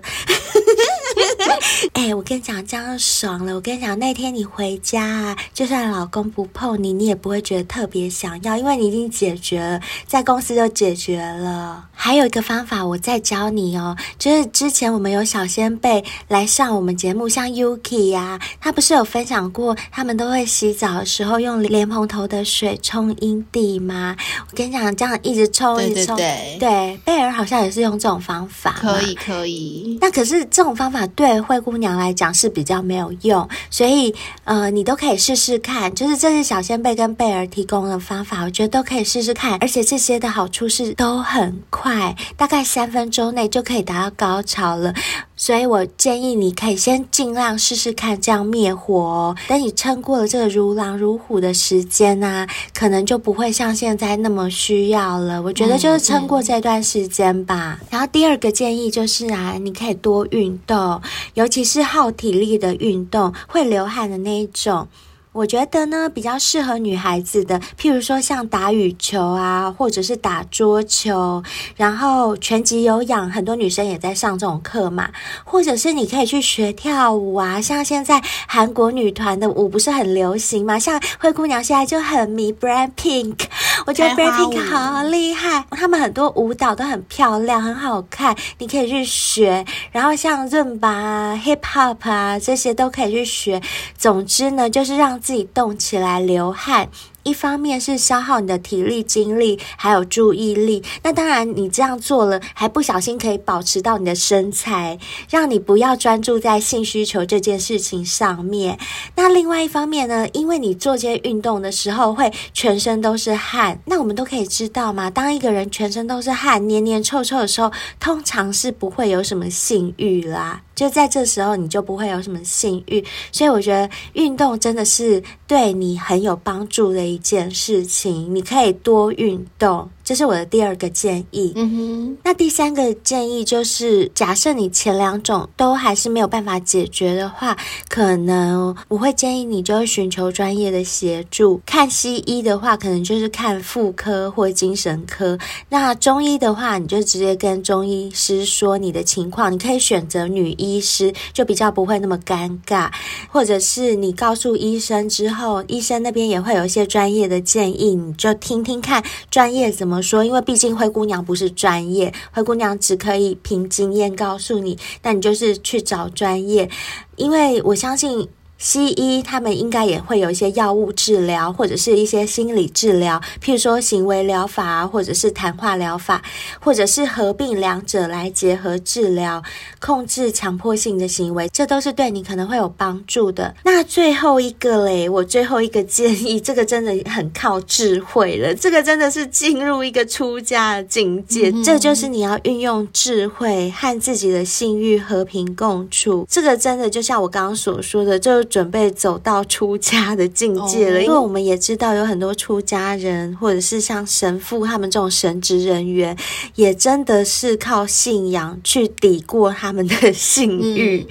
哎、我跟你讲，这样爽了。我跟你讲，那天你回家啊，就算老公不碰你，你也不会觉得特别想要，因为你已经解决了，在公司就解决了。还有一个方法，我再教你哦，就是之前我们有小仙贝来上我们节目，像 Yuki 呀、啊，他不是有分享过，他们都会洗澡的时候用莲蓬头的水冲阴蒂吗？我跟你讲，这样一直冲，一直冲，对，对，贝尔好像也是用这种方法，
可以，可以。
那可是这种方法对灰姑娘来讲是比较没有用，所以呃，呃你都可以试试看。就是这是小仙贝跟贝儿提供的方法，我觉得都可以试试看。而且这些的好处是都很快，大概三分钟内就可以达到高潮了。所以我建议你可以先尽量试试看这样灭火哦。等你撑过了这个如狼如虎的时间啊，可能就不会像现在那么需要了。我觉得就是撑过这段时间吧。嗯嗯。然后第二个建议就是啊，你可以多运动，尤其是耗体力的运动，会流汗的那一种。我觉得呢，比较适合女孩子的，譬如说像打羽球啊，或者是打桌球，然后拳击有氧，很多女生也在上这种课嘛。或者是你可以去学跳舞啊，像现在韩国女团的舞不是很流行嘛？像灰姑娘现在就很迷 Brand Pink，我觉得 Brand Pink 好厉害，他们很多舞蹈都很漂亮，很好看，你可以去学。然后像 Zumba 啊、Hip Hop 啊这些都可以去学。总之呢，就是让自己动起来，流汗。一方面是消耗你的体力、精力，还有注意力。那当然，你这样做了，还不小心可以保持到你的身材，让你不要专注在性需求这件事情上面。那另外一方面呢，因为你做这些运动的时候会全身都是汗，那我们都可以知道嘛，当一个人全身都是汗、黏黏臭臭的时候，通常是不会有什么性欲啦。就在这时候，你就不会有什么性欲。所以我觉得运动真的是对你很有帮助的一件事情，你可以多运动。这是我的第二个建议。嗯哼，那第三个建议就是，假设你前两种都还是没有办法解决的话，可能我会建议你就会寻求专业的协助。看西医的话，可能就是看妇科或精神科；那中医的话，你就直接跟中医师说你的情况，你可以选择女医师，就比较不会那么尴尬。或者是你告诉医生之后，医生那边也会有一些专业的建议，你就听听看专业怎么。说？因为毕竟灰姑娘不是专业，灰姑娘只可以凭经验告诉你。那你就是去找专业，因为我相信。西医他们应该也会有一些药物治疗，或者是一些心理治疗，譬如说行为疗法，或者是谈话疗法，或者是合并两者来结合治疗，控制强迫性的行为，这都是对你可能会有帮助的。那最后一个嘞，我最后一个建议，这个真的很靠智慧了，这个真的是进入一个出家的境界，嗯、这就是你要运用智慧和自己的性欲和平共处。这个真的就像我刚刚所说的，就。准备走到出家的境界了，因为我们也知道有很多出家人，或者是像神父他们这种神职人员，也真的是靠信仰去抵过他们的性欲。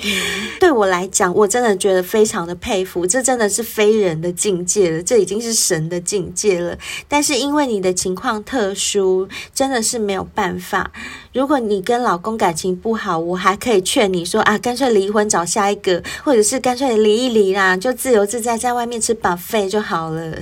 对我来讲，我真的觉得非常的佩服，这真的是非人的境界了，这已经是神的境界了。但是因为你的情况特殊，真的是没有办法。如果你跟老公感情不好，我还可以劝你说啊，干脆离婚找下一个，或者是干脆离一离啦，就自由自在在外面吃饱费就好了。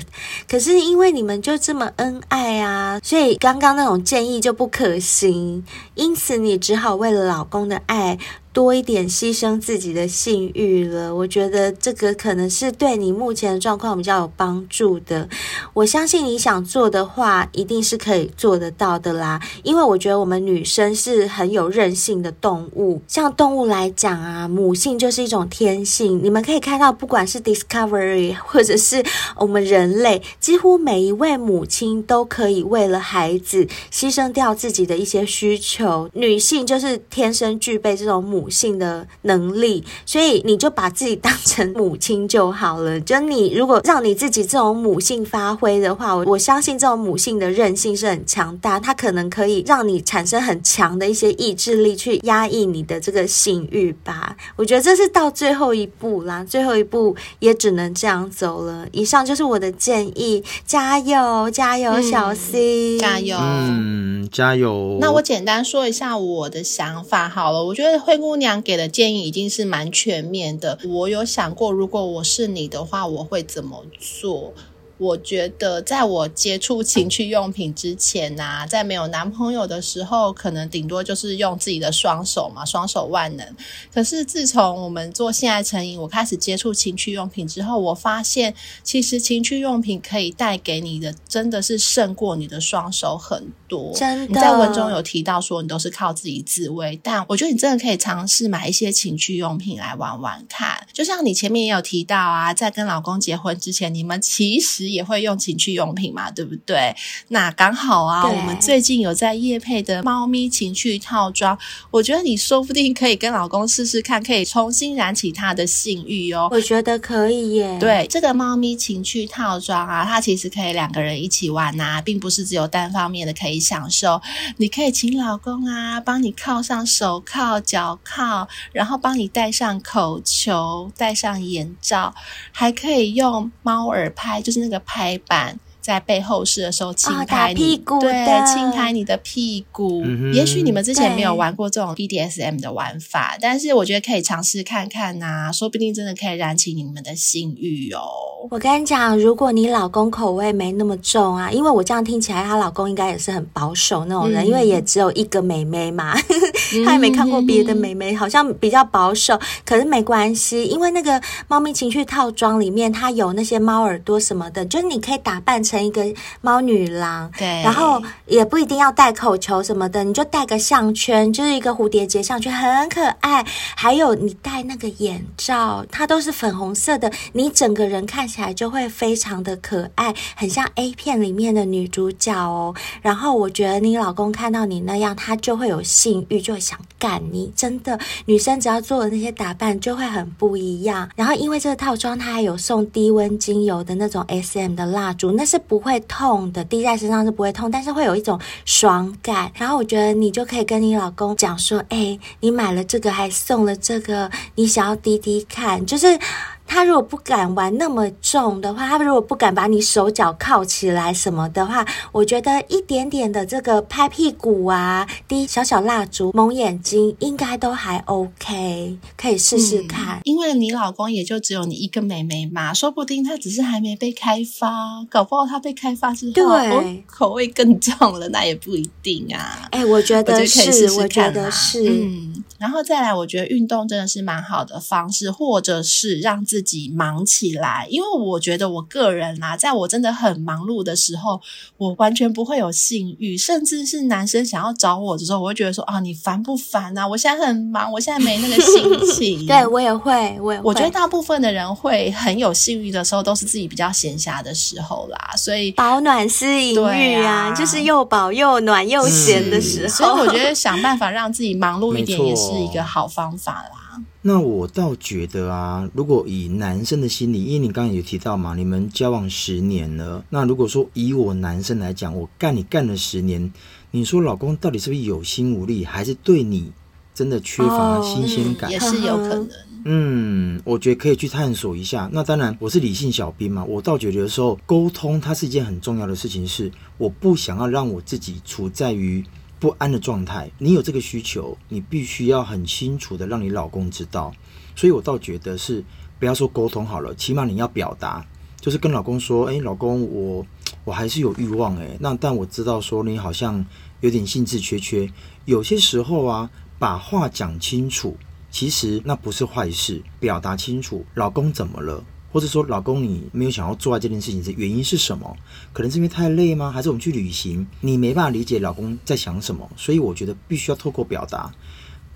可是因为你们就这么恩爱啊，所以刚刚那种建议就不可行，因此你只好为了老公的爱。多一点牺牲自己的性欲了，我觉得这个可能是对你目前的状况比较有帮助的。我相信你想做的话，一定是可以做得到的啦。因为我觉得我们女生是很有韧性的动物，像动物来讲啊，母性就是一种天性。你们可以看到，不管是 Discovery 或者是我们人类，几乎每一位母亲都可以为了孩子牺牲掉自己的一些需求。女性就是天生具备这种母。母性的能力，所以你就把自己当成母亲就好了。就你如果让你自己这种母性发挥的话，我我相信这种母性的韧性是很强大，它可能可以让你产生很强的一些意志力去压抑你的这个性欲吧。我觉得这是到最后一步啦，最后一步也只能这样走了。以上就是我的建议，加油，加油，小 C，、
嗯、加油，
嗯，加油。
那我简单说一下我的想法好了。我觉得灰姑姑娘给的建议已经是蛮全面的。我有想过，如果我是你的话，我会怎么做？我觉得，在我接触情趣用品之前呐、啊，在没有男朋友的时候，可能顶多就是用自己的双手嘛，双手万能。可是自从我们做性爱成瘾，我开始接触情趣用品之后，我发现其实情趣用品可以带给你的，真的是胜过你的双手很多。
真的，
你在文中有提到说你都是靠自己自慰，但我觉得你真的可以尝试买一些情趣用品来玩玩看。就像你前面也有提到啊，在跟老公结婚之前，你们其实。也会用情趣用品嘛，对不对？那刚好啊，我们最近有在夜配的猫咪情趣套装，我觉得你说不定可以跟老公试试看，可以重新燃起他的性欲哦。
我觉得可以耶。
对，这个猫咪情趣套装啊，它其实可以两个人一起玩呐、啊，并不是只有单方面的可以享受。你可以请老公啊，帮你铐上手铐、脚铐，然后帮你戴上口球、戴上眼罩，还可以用猫耳拍，就是那个。拍板。在背后式的时候轻拍你，
哦、
对，轻拍你的屁股。嗯、也许你们之前没有玩过这种 BDSM 的玩法，但是我觉得可以尝试看看呐、啊，说不定真的可以燃起你们的性欲哦。
我跟你讲，如果你老公口味没那么重啊，因为我这样听起来，她老公应该也是很保守那种人，嗯、因为也只有一个妹妹嘛，他也没看过别的妹妹，好像比较保守。可是没关系，因为那个猫咪情趣套装里面，它有那些猫耳朵什么的，就是你可以打扮成。成一个猫女郎，
对，
然后也不一定要戴口球什么的，你就戴个项圈，就是一个蝴蝶结项圈，很可爱。还有你戴那个眼罩，它都是粉红色的，你整个人看起来就会非常的可爱，很像 A 片里面的女主角哦。然后我觉得你老公看到你那样，他就会有性欲，就会想干你。真的，女生只要做的那些打扮就会很不一样。然后因为这个套装，它还有送低温精油的那种 SM 的蜡烛，那是。不会痛的，滴在身上是不会痛，但是会有一种爽感。然后我觉得你就可以跟你老公讲说：“哎，你买了这个，还送了这个，你想要滴滴看，就是。”他如果不敢玩那么重的话，他如果不敢把你手脚铐起来什么的话，我觉得一点点的这个拍屁股啊、滴小小蜡烛、蒙眼睛，应该都还 OK，可以试试看。
嗯，因为你老公也就只有你一个妹妹嘛，说不定他只是还没被开发，搞不好他被开发之后，
对，
哦，口味更重了，那也不一定啊。
哎，我觉得是，我觉得是，我觉得是，
嗯。然后再来，我觉得运动真的是蛮好的方式，或者是让自己忙起来。因为我觉得我个人啊，在我真的很忙碌的时候，我完全不会有性欲，甚至是男生想要找我的时候，我会觉得说啊，你烦不烦啊？我现在很忙，我现在没那个心情。
对，我也会，我也会。
我觉得大部分的人会很有性欲的时候，都是自己比较闲暇的时候啦。所以
保暖是淫欲啊，啊就是又饱又暖又闲的时候。
所以我觉得想办法让自己忙碌一点也。是一个好方法啦。
那我倒觉得啊，如果以男生的心理，因为你刚刚有提到嘛，你们交往十年了。那如果说以我男生来讲，我干你干了十年，你说老公到底是不是有心无力，还是对你真的缺乏新鲜感？
哦，也是有可能。
嗯，我觉得可以去探索一下。那当然，我是理性小兵嘛，我倒觉得有时候沟通它是一件很重要的事情，是我不想要让我自己处在于。不安的状态，你有这个需求，你必须要很清楚的让你老公知道。所以我倒觉得是不要说沟通好了，起码你要表达，就是跟老公说：“诶，老公，我我还是有欲望诶，那但我知道说你好像有点兴致缺缺。有些时候啊，把话讲清楚，其实那不是坏事。表达清楚，老公怎么了？”或者说，老公，你没有想要做爱这件事情，的原因是什么？可能是因为太累吗？还是我们去旅行，你没办法理解老公在想什么？所以我觉得必须要透过表达，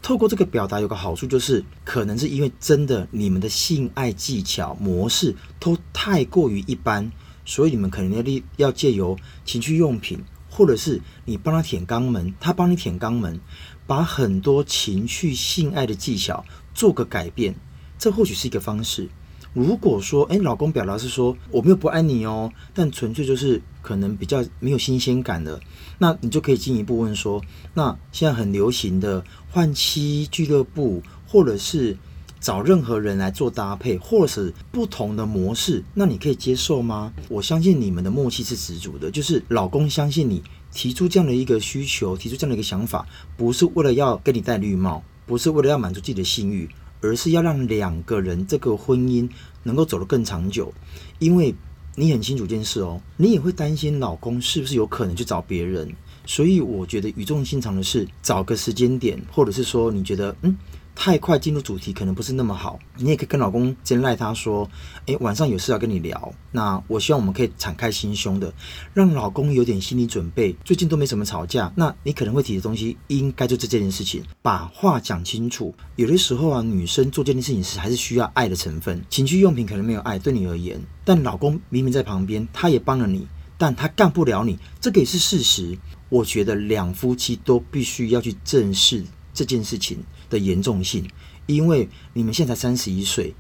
透过这个表达有个好处就是，可能是因为真的你们的性爱技巧模式都太过于一般，所以你们可能要利要借由情趣用品。或者是你帮他舔肛门，他帮你舔肛门，把很多情趣性爱的技巧做个改变，这或许是一个方式。如果说，诶，老公表达是说我没有不爱你哦，但纯粹就是可能比较没有新鲜感的，那你就可以进一步问说，那现在很流行的换妻俱乐部，或者是找任何人来做搭配，或者是不同的模式，那你可以接受吗？我相信你们的默契是十足的，就是老公相信你提出这样的一个需求，提出这样的一个想法，不是为了要跟你戴绿帽，不是为了要满足自己的性欲。而是要让两个人这个婚姻能够走得更长久，因为你很清楚件事哦，你也会担心老公是不是有可能去找别人，所以我觉得语重心长的是找个时间点，或者是说你觉得嗯。太快进入主题可能不是那么好，你也可以跟老公先赖他说，诶，晚上有事要跟你聊。那我希望我们可以敞开心胸的，让老公有点心理准备。最近都没什么吵架，那你可能会提的东西应该就是这件事情，把话讲清楚。有的时候啊，女生做这件事情是还是需要爱的成分，情趣用品可能没有爱对你而言，但老公明明在旁边，他也帮了你，但他干不了你，这个也是事实。我觉得两夫妻都必须要去正视这件事情的严重性，因为你们现在才三十一岁，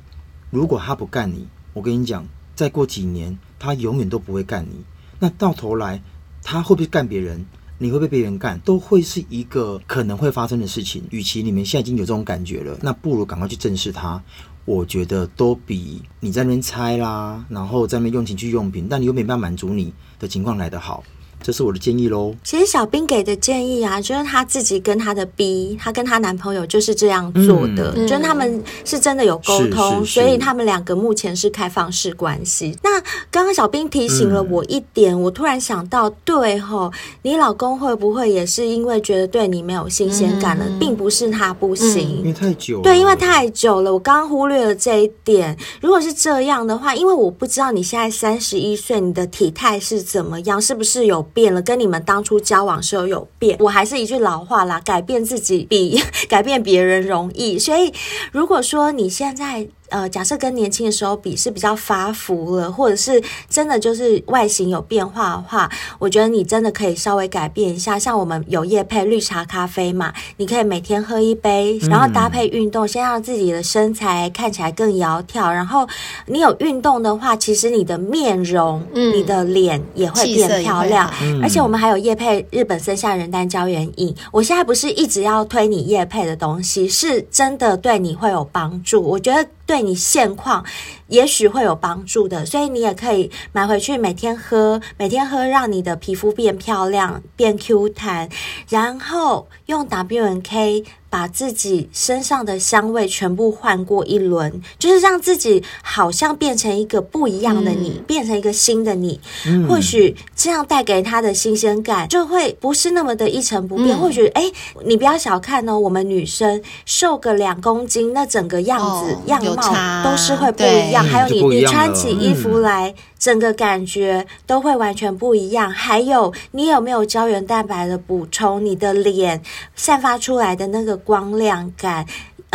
如果他不干你，我跟你讲，再过几年他永远都不会干你。那到头来他会不会干别人？你会被别人干？都会是一个可能会发生的事情。与其你们现在已经有这种感觉了，那不如赶快去正视它。我觉得都比你在那边猜啦，然后在那边用情趣用品，但你又没办法满足你的情况来得好。这是我的建议喽。其实
小兵给的建议啊，就是她自己跟她的 B，她跟她男朋友就是这样做的，嗯、就是他们是真的有沟通，所以他们两个目前是开放式关系。那刚刚小兵提醒了我一点，嗯、我突然想到，对吼，你老公会不会也是因为觉得对你没有新鲜感了，嗯、并不是他不行，
因为太久了。
对，因为太久了，我刚刚忽略了这一点。如果是这样的话，因为我不知道你现在三十一岁，你的体态是怎么样，是不是有？变了，跟你们当初交往时候有变。我还是一句老话啦，改变自己比 改变别人容易。所以，如果说你现在，呃，假设跟年轻的时候比是比较发福了，或者是真的就是外形有变化的话，我觉得你真的可以稍微改变一下。像我们有夜配绿茶咖啡嘛，你可以每天喝一杯，然后搭配运动，先让自己的身材看起来更窈窕。然后你有运动的话，其实你的面容、嗯、你的脸也会变漂亮。而且我们还有夜配日本森下人丹胶原饮，我现在不是一直要推你夜配的东西，是真的对你会有帮助。我觉得。对你现况也许会有帮助的，所以你也可以买回去，每天喝，每天喝，让你的皮肤变漂亮、变 Q 弹，然后用 W N K。把自己身上的香味全部换过一轮，就是让自己好像变成一个不一样的你，嗯、变成一个新的你。嗯、或许这样带给他的新鲜感就会不是那么的一成不变。嗯、或许哎，你不要小看哦，我们女生瘦个两公斤，那整个样子、哦、样貌都是会不一样。还有你，你穿起衣服来。整个感觉都会完全不一样。还有，你有没有胶原蛋白的补充？你的脸散发出来的那个光亮感。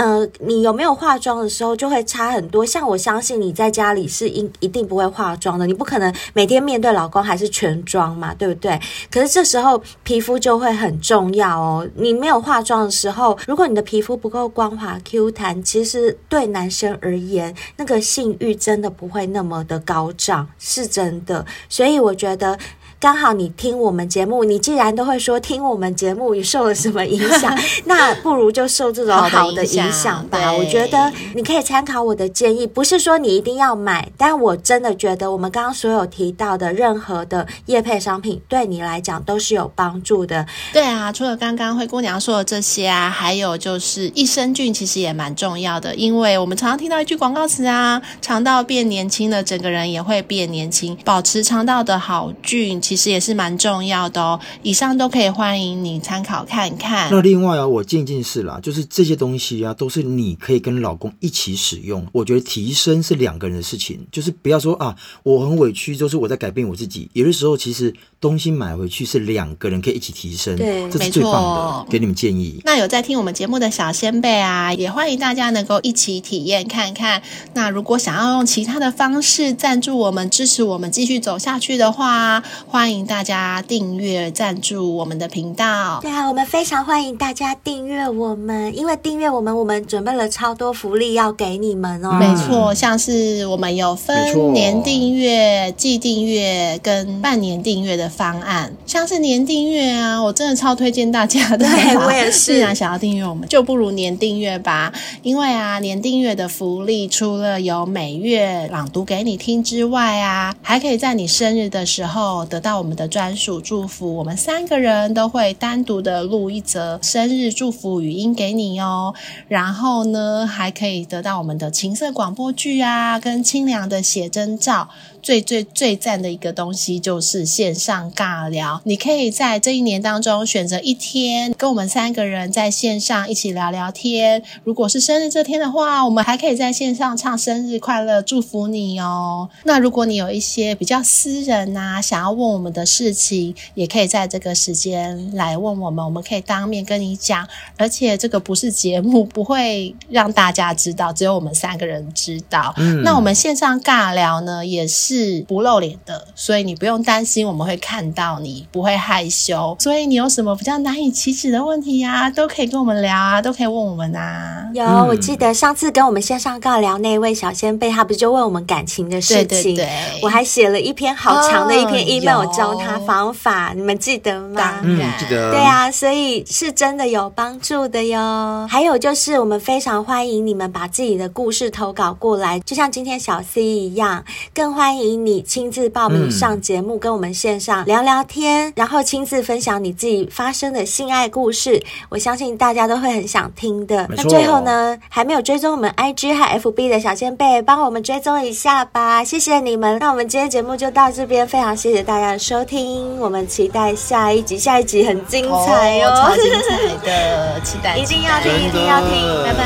呃，你有没有化妆的时候就会差很多？像我相信你在家里是一一定不会化妆的，你不可能每天面对老公还是全妆嘛，对不对？可是这时候皮肤就会很重要哦。你没有化妆的时候，如果你的皮肤不够光滑 Q 弹，其实对男生而言，那个性欲真的不会那么的高涨，是真的。所以我觉得。刚好你听我们节目，你既然都会说听我们节目，你受了什么影响？那不如就受这种好的影响吧。我觉得你可以参考我的建议，不是说你一定要买，但我真的觉得我们刚刚所有提到的任何的业配商品，对你来讲都是有帮助的。
对啊，除了刚刚灰姑娘说的这些啊，还有就是益生菌其实也蛮重要的，因为我们常常听到一句广告词啊，肠道变年轻了，整个人也会变年轻，保持肠道的好菌。其实也是蛮重要的哦，以上都可以欢迎你参考看看。
那另外啊，我建议一件事啦，就是这些东西啊，都是你可以跟老公一起使用。我觉得提升是两个人的事情，就是不要说啊，我很委屈，就是我在改变我自己。有的时候其实东西买回去是两个人可以一起提升，
对，
这是最棒的，给你们建议。
那有在听我们节目的小仙贝啊，也欢迎大家能够一起体验看看。那如果想要用其他的方式赞助我们、支持我们继续走下去的话，欢欢迎大家订阅赞助我们的频道。
对啊，我们非常欢迎大家订阅我们，因为订阅我们，我们准备了超多福利要给你们哦。
没错，像是我们有分年订阅、季订阅跟半年订阅的方案。像是年订阅啊，我真的超推荐大家的。
对，我也是。
既然想要订阅我们，就不如年订阅吧。因为啊，年订阅的福利除了有每月朗读给你听之外啊，还可以在你生日的时候得到到我们的专属祝福。我们三个人都会单独的录一则生日祝福语音给你哦。然后呢，还可以得到我们的情色广播剧啊，跟清凉的写真照。最最最赞的一个东西就是线上尬聊，你可以在这一年当中选择一天，跟我们三个人在线上一起聊聊天。如果是生日这天的话，我们还可以在线上唱生日快乐，祝福你哦。那如果你有一些比较私人啊，想要问们的事情，也可以在这个时间来问我们，我们可以当面跟你讲。而且这个不是节目，不会让大家知道，只有我们三个人知道。嗯，那我们线上尬聊呢，也是。不露脸的，所以你不用担心我们会看到你，不会害羞。所以你有什么比较难以启齿的问题呀、啊，都可以跟我们聊啊，都可以问我们啊。
有，我记得上次跟我们线上尬聊那位小仙贝，他不就问我们感情的事情？对对对，我还写了一篇好长的一篇 email 教他方法，你们记得吗？
当然、嗯、
记得。
对啊，所以是真的有帮助的哟。还有就是，我们非常欢迎你们把自己的故事投稿过来，就像今天小 C 一样，更欢迎。你亲自报名上节目，跟我们线上聊聊天，嗯、然后亲自分享你自己发生的性爱故事。我相信大家都会很想听的。那最后呢，还没有追踪我们 IG 和 FB 的小仙贝，帮我们追踪一下吧，谢谢你们。那我们今天节目就到这边，非常谢谢大家收听我们期待下一集下一集很精彩哦。
超精彩的期待
一定要听一定要听拜拜。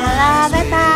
好啦拜拜。